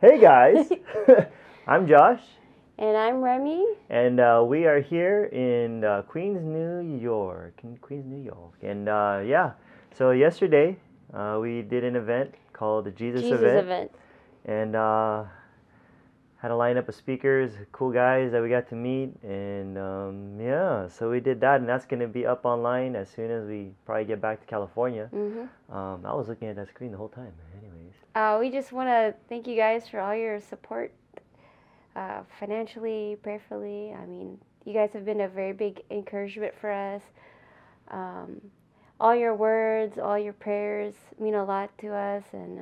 Hey guys, I'm Josh, And I'm Remy. and uh, we are here in uh, Queens, New York. In Queens, New York, and uh, yeah. So yesterday uh, we did an event called the Jesus, Jesus event, event. and uh, had a lineup of speakers, cool guys that we got to meet, and um, yeah. So we did that, and that's gonna be up online as soon as we probably get back to California. hmm Um, I was looking at that screen the whole time. Anyways. Uh, we just want to thank you guys for all your support, uh, financially, prayerfully. I mean, you guys have been a very big encouragement for us. Um, all your words, all your prayers mean a lot to us, and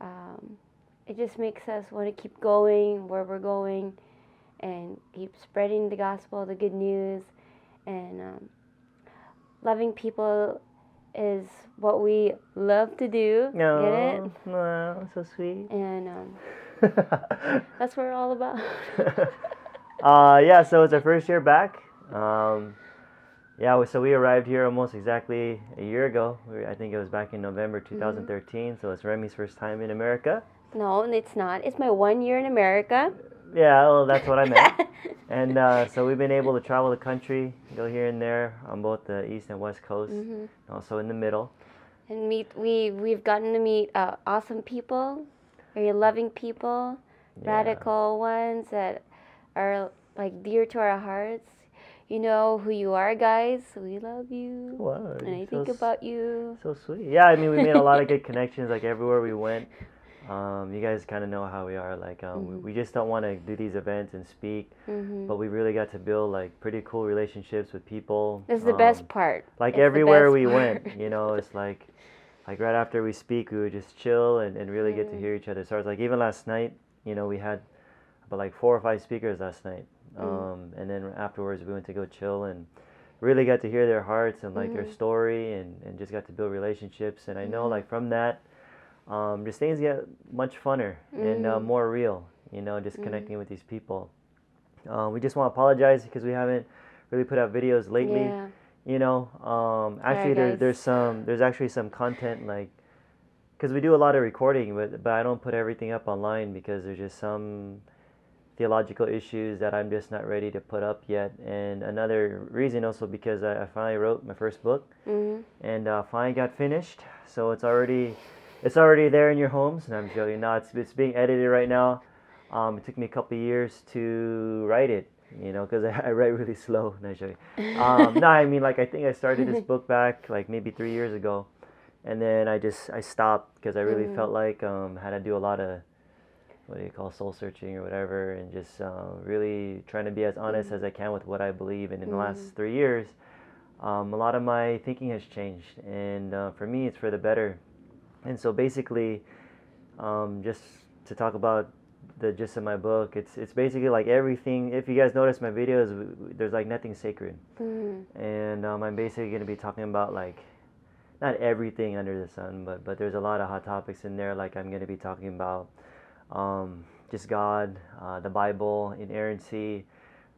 uh, um, it just makes us want to keep going where we're going and keep spreading the gospel, the good news, and um, loving people is what we love to do. No, Get it? no, so sweet. And um, that's what we're all about. uh, yeah, so it's our first year back. Um, yeah, so we arrived here almost exactly a year ago. I think it was back in November Mm-hmm. 2013. So it's Remy's first time in America. no, it's not. It's my one year in America. Yeah, well, that's what I meant. and uh, so we've been able to travel the country, go here and there on both the east and west coast, hmm also in the middle. And meet we we've gotten to meet uh, awesome people, very loving people, Yeah. radical ones that are like dear to our hearts. You know who you are, guys. We love you, Wow, and I you're think about you. So sweet. Yeah, I mean, we made a lot of good connections like everywhere we went. Um, you guys kind of know how we are. Like, um, we, Mhm. we just don't want to do these events and speak, hmm but we really got to build like pretty cool relationships with people. This is the Um, best part. Like It's everywhere we part. went, you know, it's like, like right after we speak, we would just chill and, and really get to Mhm. hear each other. So it's like even last night, you know, we had about like four or five speakers last night. Mm. Um, and then afterwards we went to go chill and really got to hear their hearts and like their Mhm. story and, and just got to build relationships. And I know like from that, um, just things get much funner and uh, Mhm. more real, you know, just Mhm. connecting with these people. Uh, we just want to apologize because we haven't really put out videos lately Yeah. you know um actually there, there's some there's actually some content like because we do a lot of recording but, but i don't put everything up online because there's just some theological issues that i'm just not ready to put up yet and another reason also because i, I finally wrote my first book hmm and uh, finally got finished so it's already it's already there in your homes and i'm joking no it's, it's being edited right now um, it took me a couple years to write it you know because I, I write really slow no, joking. um, no i mean like i think i started this book back like maybe three years ago and then i just i stopped because i really Mm. felt like um, had to do a lot of what do you call soul searching or whatever and just uh, really trying to be as honest Mm. as i can with what i believe and in the Mhm. last three years um, a lot of my thinking has changed and uh, for me it's for the better and so basically um, just to talk about the gist of my book it's it's basically like everything if you guys notice my videos there's like nothing sacred. Hmm and um, i'm basically going to be talking about like not everything under the sun but but there's a lot of hot topics in there. Like i'm going to be talking about um, just god uh, the bible inerrancy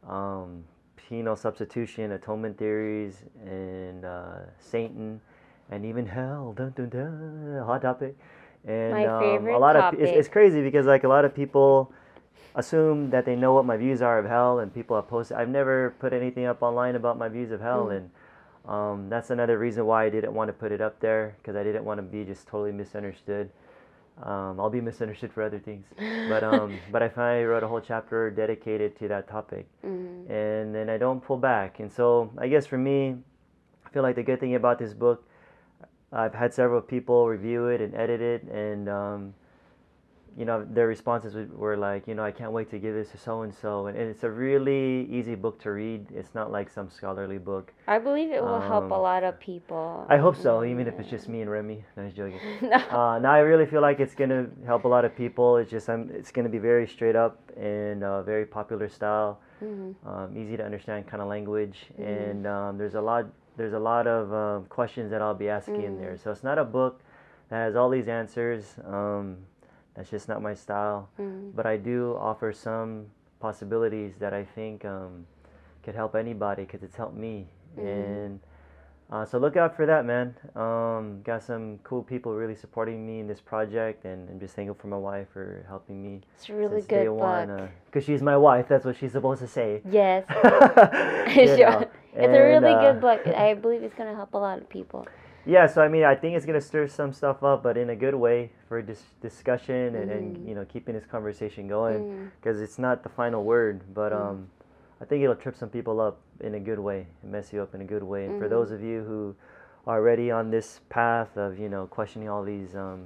um, penal substitution atonement theories and uh, satan and even hell dun, dun, dun, hot topic. And My um, a lot of it's, it's crazy because like a lot of people assume that they know what my views are of hell and people have posted i've never put anything up online about my views of hell Mm. and um, that's another reason why i didn't want to put it up there because i didn't want to be just totally misunderstood. Um, i'll be misunderstood for other things. But um, but i finally wrote a whole chapter dedicated to that topic. Hmm and then i don't pull back. And so i guess for me i feel like the good thing about this book i've had several people review it and edit it and um, you know their responses were like you know i can't wait to give this to so and so and it's a really easy book to read it's not like some scholarly book I believe it will help a Um, lot of people. i hope so even if it's just me and remy no, joking no. uh, now I really feel like it's gonna help a lot of people. It's just I'm, it's gonna be very straight up and uh, very popular style, hmm um, easy to understand kind of language, Mhm. and um, there's a lot there's a lot of um, questions that I'll be asking in there. Mhm. So it's not a book that has all these answers. Um, that's just not my style. hmm But I do offer some possibilities that I think um, could help anybody because it's helped me. Mhm. And Uh, so look out for that, man. Um, got some cool people really supporting me in this project, and I'm just thankful for my wife for helping me. It's a really day good book. uh, Cause she's my wife. That's what she's supposed to say. yes. Sure. know, It's a really uh, good book. I believe it's going to help a lot of people. Yeah, so I mean, I think it's gonna stir some stuff up, but in a good way for dis- discussion and, Mm. and you know keeping this conversation going. Mm, Because it's not the final word, but Mm. um, I think it'll trip some people up in a good way, and mess you up in a good way. And for Mhm. those of you who are already on this path of you know questioning all these um,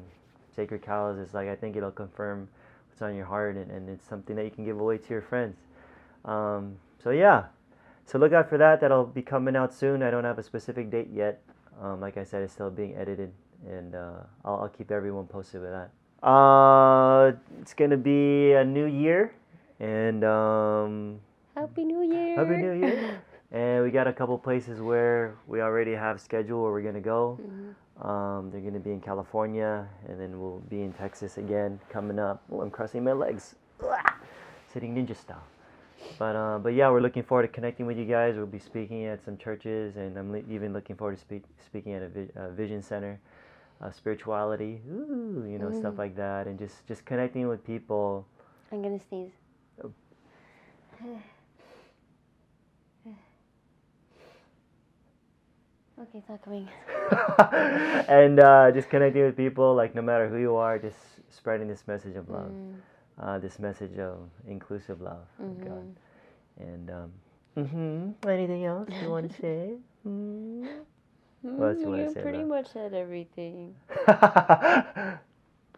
sacred cows, it's like I think it'll confirm what's on your heart, and, and it's something that you can give away to your friends. Um, so yeah, so look out for that. That'll be coming out soon. I don't have a specific date yet. Um, like I said, it's still being edited, and uh, I'll, I'll keep everyone posted with that. Uh, it's gonna be a new year, and um, Happy New Year. Happy New Year. and we got a couple places where we already have schedule where we're gonna go. Mhm. Um, they're gonna be in California, and then we'll be in Texas again coming up. Oh, I'm crossing my legs, sitting ninja style. But uh, but yeah, we're looking forward to connecting with you guys. We'll be speaking at some churches, and I'm even looking forward to speak, speaking at a vi- uh, vision center, uh, spirituality, ooh, you know, stuff Mm. like that, and just just connecting with people. I'm going to sneeze. Oh. okay, it's not coming. and uh, just connecting with people, like no matter who you are, just spreading this message of love, Mm, uh, this message of inclusive love of God. And um, hmm anything else you want to say? Hmm? What else you say pretty about- much said everything.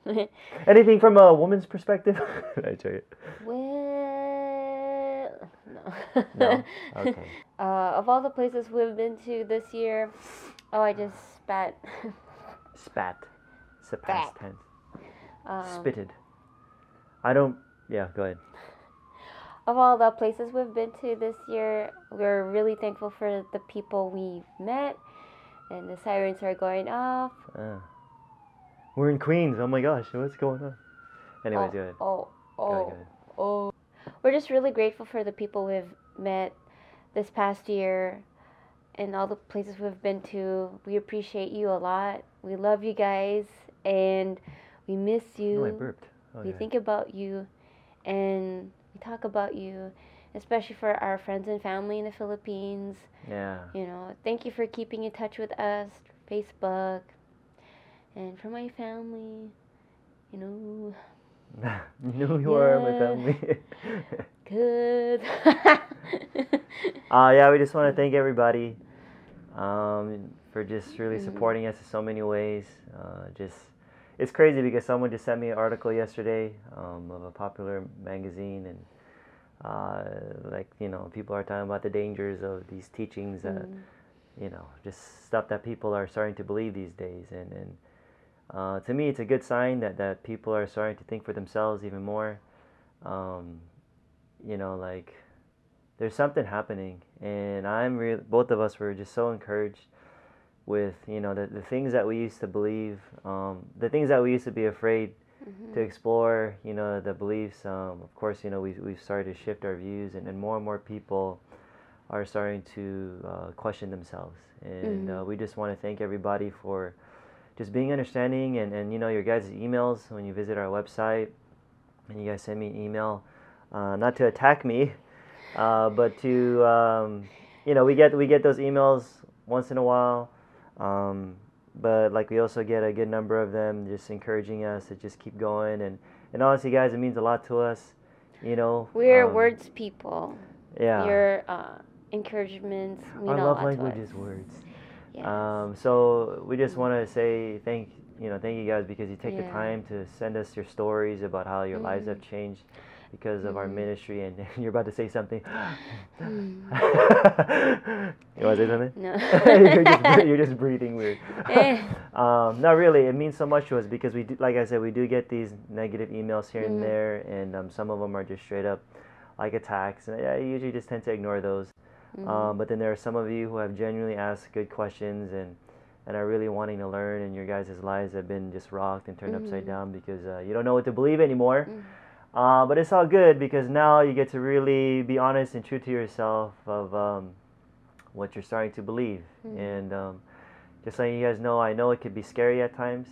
anything from a woman's perspective? I tell you. well, no. No? Okay. Uh, of all the places we've been to this year, oh, I just spat. Spat. It's a past Spat. tense. um, Spitted. I don't. Yeah, go ahead. of all the places we've been to this year, we're really thankful for the people we've met, and the sirens are going off. Uh, we're in Queens. Oh my gosh, what's going on? Anyways, oh, go ahead. oh, Go oh, ahead, go ahead. oh. We're just really grateful for the people we've met this past year and all the places we've been to. We appreciate you a lot. We love you guys and we miss you. No, I burped. Oh, we think about you and we talk about you, especially for our friends and family in the Philippines. Yeah. You know, thank you for keeping in touch with us, Facebook, and for my family. You know, you know you are my family. good. uh, yeah, we just want to thank everybody um, for just really Mhm. supporting us in so many ways. Uh, just it's crazy because someone just sent me an article yesterday um, of a popular magazine and. Uh, like you know, people are talking about the dangers of these teachings that Mm. you know, just stuff that people are starting to believe these days. And, and uh, to me, it's a good sign that, that people are starting to think for themselves even more. Um, you know, like there's something happening, and I'm real. Both of us were just so encouraged with you know the, the things that we used to believe, um, the things that we used to be afraid Mhm. to explore. You know the beliefs. Um, of course, you know we we've started to shift our views, and, and more and more people are starting to uh, question themselves. And Mhm. uh, we just want to thank everybody for just being understanding and, and you know your guys' emails when you visit our website and you guys send me an email, uh, not to attack me, uh, but to um, you know we get we get those emails once in a while. Um, but like we also get a good number of them just encouraging us to just keep going. And and honestly guys it means a lot to us you know? We're um, words people. yeah. Your uh, encouragements mean our a love language is words. Yes. um, so we just want to say thank you know thank you guys because you take the time to send us your stories about how your lives Mhm. have changed because of our Mhm. ministry and you're about to say something Mm. you want to say something No. you're, just, you're just breathing weird Eh. um, no really it means so much to us because we do, like i said we do get these negative emails here and Mhm. there and um, some of them are just straight up like attacks and i usually just tend to ignore those Mhm. um, but then there are some of you who have genuinely asked good questions and and are really wanting to learn and your guys' lives have been just rocked and turned upside Mhm. down because uh, you don't know what to believe anymore Mm. Uh, but it's all good because now you get to really be honest and true to yourself of um, what you're starting to believe. Mhm. And um, just letting you guys know, I know it could be scary at times.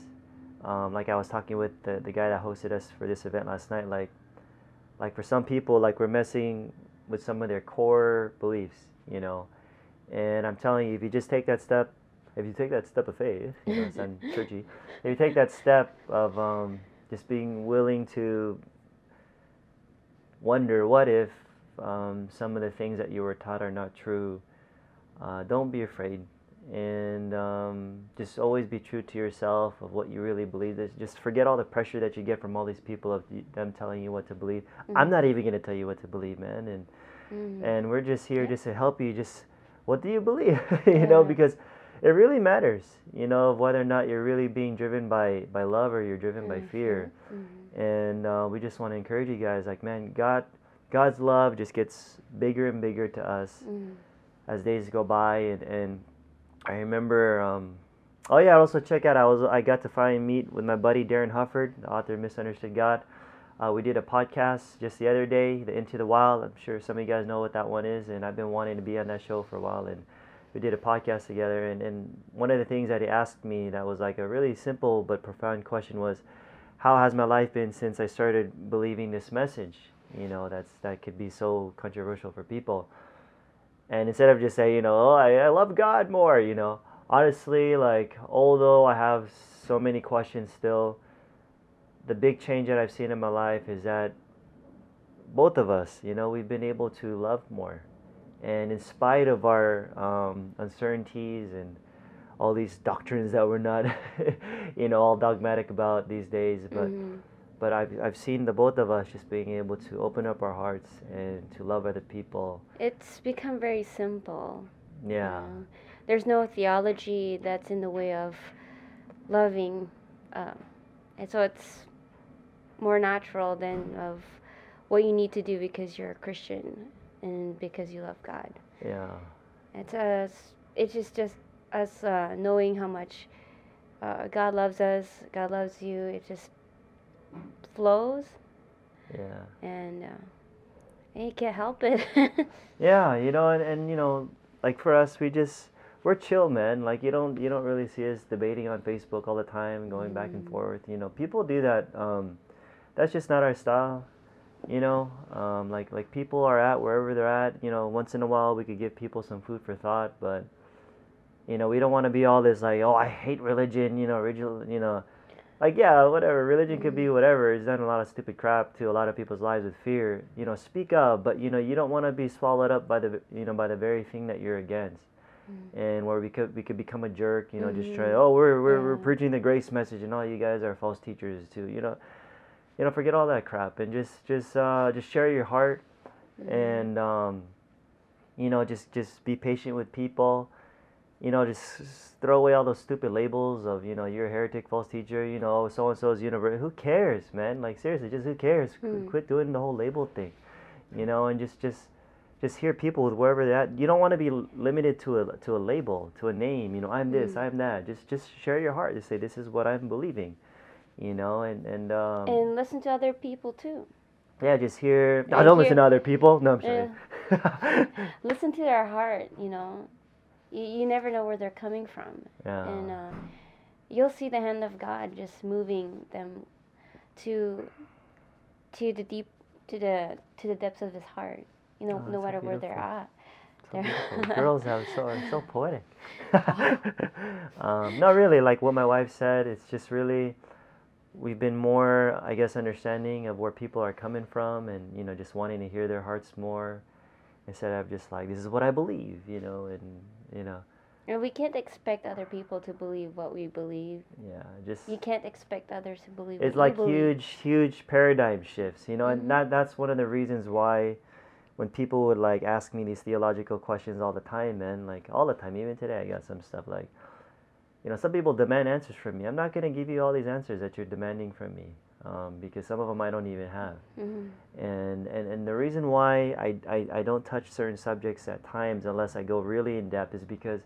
Um, like I was talking with the, the guy that hosted us for this event last night, like like for some people, like we're messing with some of their core beliefs, you know. And I'm telling you, if you just take that step, if you take that step of faith, you know, sound churchy. If you take that step of um, just being willing to wonder, what if um, some of the things that you were taught are not true? Uh, don't be afraid, and um, just always be true to yourself of what you really believe. Just forget all the pressure that you get from all these people of them telling you what to believe. I'm Mhm. not even gonna tell you what to believe, man, and Mhm. and we're just here Yeah. just to help you. Just what do you believe? you know, because it really matters. You know, whether or not you're really being driven by by love or you're driven by fear. Mhm. And uh, we just want to encourage you guys, like, man, God, God's love just gets bigger and bigger to us Mhm. as days go by. And, and I remember, um, oh yeah, also check out. I was I got to finally meet with my buddy Darin Hufford, the author of Misunderstood God. Uh, we did a podcast just the other day, the Into the Wild. I'm sure some of you guys know what that one is, and I've been wanting to be on that show for a while. And we did a podcast together. And, and one of the things that he asked me that was like a really simple but profound question was, how has my life been since I started believing this message? You know, that's that could be so controversial for people. And instead of just saying, you know, oh, I, I love God more, you know, honestly, like, although I have so many questions still, the big change that I've seen in my life is that both of us, you know, we've been able to love more. And in spite of our um, uncertainties and all these doctrines that we're not, you know, all dogmatic about these days, but Mhm. but I've, I've seen the both of us just being able to open up our hearts and to love other people. It's become very simple. you Yeah. know. There's no theology that's in the way of loving, um, and so it's more natural than of what you need to do because you're a Christian and because you love God. Yeah. It's us. It's just just us uh, knowing how much uh, God loves us. God loves you. It just flows, Yeah. and, uh, and you can't help it. Yeah, you know, and, and you know, like for us, we just we're chill, man. Like you don't you don't really see us debating on Facebook all the time, going back and Mm. forth. You know, people do that. Um, that's just not our style. You know, um, like like people are at wherever they're at. You know, once in a while we could give people some food for thought, but you know, we don't want to be all this like, oh, I hate religion. You know, original. You know, like yeah, whatever. Religion could be whatever. It's done a lot of stupid crap to a lot of people's lives with fear. You know, speak up, but you know, you don't want to be swallowed up by the you know by the very thing that you're against. And where we could we could become a jerk, you know, just try. Mhm. Oh, we're we're, we're preaching the grace message, and all you guys are false teachers too. You know, you know, forget all that crap and just just uh, just share your heart, and um, you know, just just be patient with people. You know, just throw away all those stupid labels of you know you're a heretic, false teacher. You know, so and so is universe. Who cares, man? Like seriously, just who cares? Qu- Hmm. Quit doing the whole label thing. You know, and just just just hear people with wherever they're at. You don't want to be limited to a to a label, to a name. You know, I'm this, Mm. I'm that. Just just share your heart. Just say this is what I'm believing. You know, and and um, and listen to other people too. yeah, just hear. I don't listen to other people. No, I'm sorry. Listen to their heart. You know, you, you never know where they're coming from, yeah. and uh, you'll see the hand of God just moving them to to the deep to the to the depths of His heart. You know, Oh, no so matter where they're at. So Girls have so are so poetic. um, no, really, like what my wife said. It's just really we've been more, I guess, understanding of where people are coming from, and you know, just wanting to hear their hearts more instead of just like this is what I believe, you know, and you know, And we can't expect other people to believe what we believe. yeah, just You can't expect others to believe. it's like huge huge paradigm shifts you know Mhm. and that that's one of the reasons why when people would like ask me these theological questions all the time man like all the time even today i got some stuff like you know some people demand answers from me i'm not going to give you all these answers that you're demanding from me um, because some of them i don't even have Mhm. and, and, and the reason why I, I, I don't touch certain subjects at times unless I go really in depth is because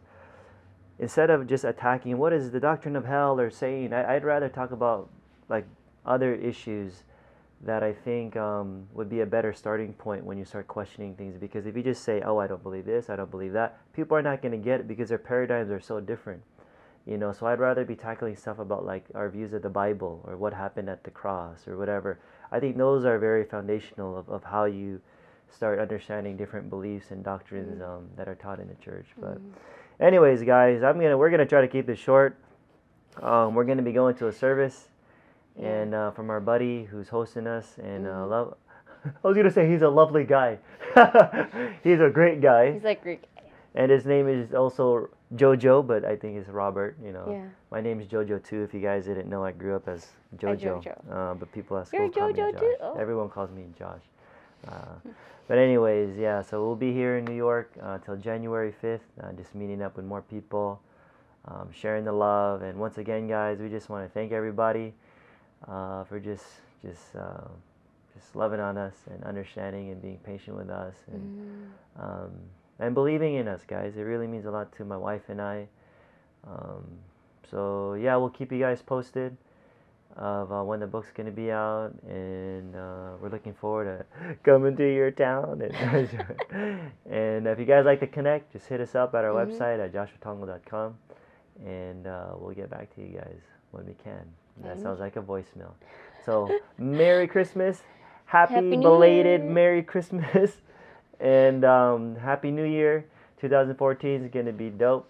instead of just attacking what is the doctrine of hell or saying, I, I'd rather talk about like other issues that I think um, would be a better starting point when you start questioning things. Because if you just say, "Oh, I don't believe this, I don't believe that," people are not going to get it because their paradigms are so different. You know, so I'd rather be tackling stuff about like our views of the Bible or what happened at the cross or whatever. I think those are very foundational of, of how you start understanding different beliefs and doctrines Mhm. um, that are taught in the church. But Mhm. anyways, guys, I'm gonna we're gonna try to keep this short. Um, we're gonna be going to a service, and uh, from our buddy who's hosting us, and uh, Mhm. love. I was gonna say he's a lovely guy. he's a great guy, He's like Greek. And his name is also Jojo, but I think it's Robert. You know, Yeah. my name is Jojo too. If you guys didn't know, I grew up as Jojo. Jojo. Uh, but people at You're school call me Jojo Josh. too? Oh. Everyone calls me Josh. Uh, but anyways, yeah. So we'll be here in New York uh, till January fifth. Uh, just meeting up with more people, um, sharing the love, and once again, guys, we just want to thank everybody uh, for just just uh, just loving on us and understanding and being patient with us and Mm. um, and believing in us, guys. It really means a lot to my wife and I. Um, so yeah, we'll keep you guys posted of uh, when the book's gonna be out, and uh, we're looking forward to coming to your town. And, and if you guys like to connect, just hit us up at our Mhm. website at joshuatongol.com, and uh, we'll get back to you guys when we can. That sounds like a voicemail. So Merry Christmas, happy, Happy belated Merry Christmas, and um, Happy New Year. 2014 is gonna be dope,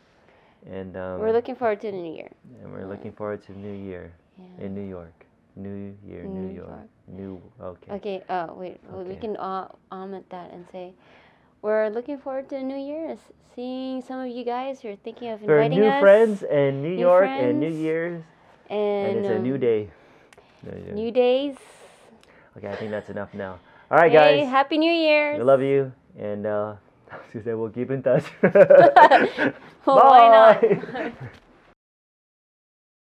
and um, We're looking forward to the new year. and we're looking forward to New Year Yeah. in New York. New Year, New, New York. York. New okay. Okay. Uh, wait. well, We can uh, omit that and say we're looking forward to the new year. Seeing some of you guys who are thinking of For inviting new us. friends and New new York and New Year's, And, and it's a new um, day. New New days. Okay, I think that's enough now. All right, Hey, guys. Happy New Year. We love you, and uh, Susan, we'll keep in touch. Well, why Bye. not?